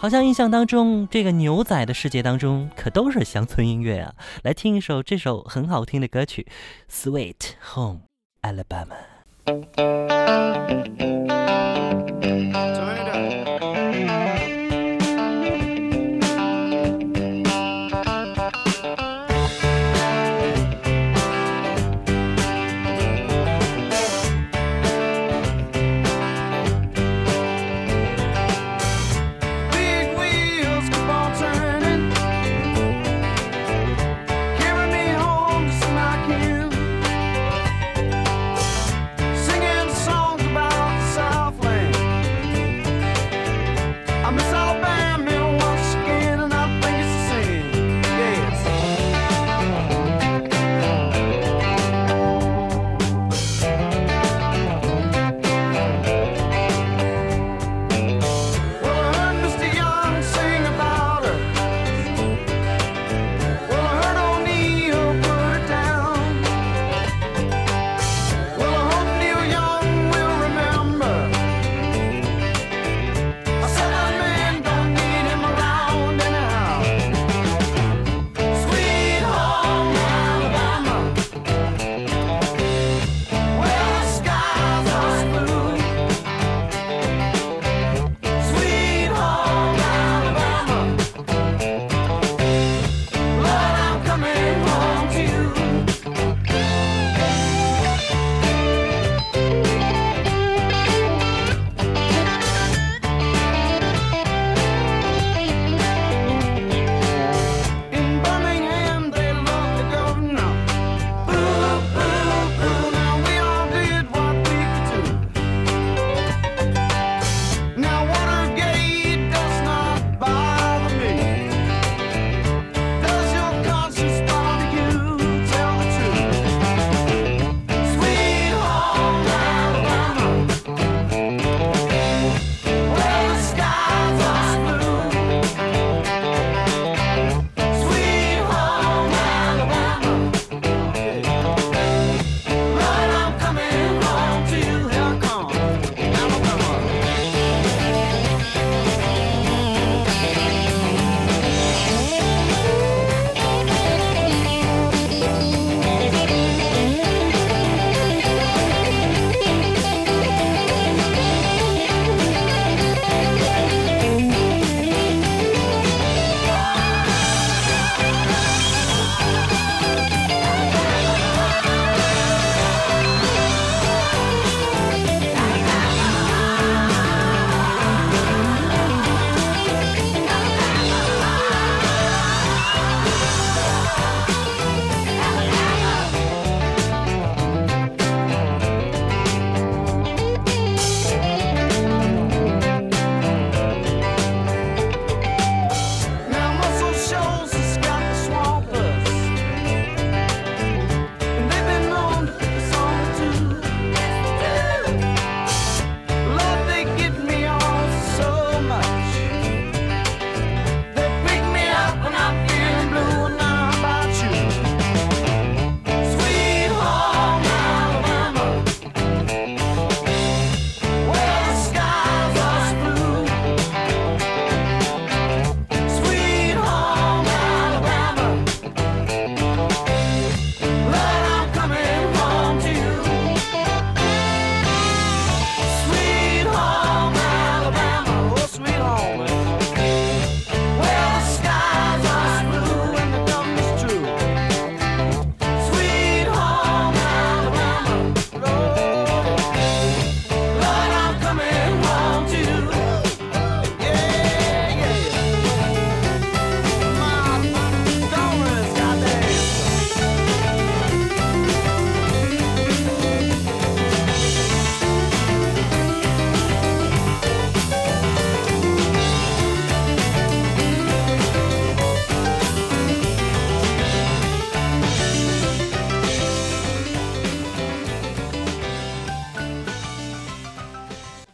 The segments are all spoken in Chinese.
好像印象当中，这个牛仔的世界当中可都是乡村音乐啊！来听一首这首很好听的歌曲《Sweet Home Alabama》。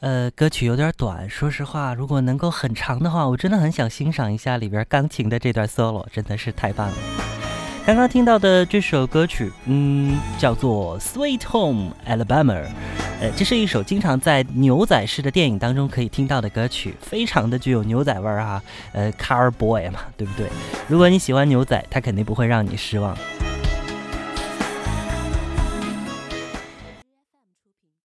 呃歌曲有点短，说实话，如果能够很长的话，我真的很想欣赏一下里边钢琴的这段 solo，真的是太棒了。刚刚听到的这首歌曲，嗯，叫做《Sweet Home Alabama》，呃，这是一首经常在牛仔式的电影当中可以听到的歌曲，非常的具有牛仔味儿哈。呃，Car Boy 嘛，对不对？如果你喜欢牛仔，他肯定不会让你失望。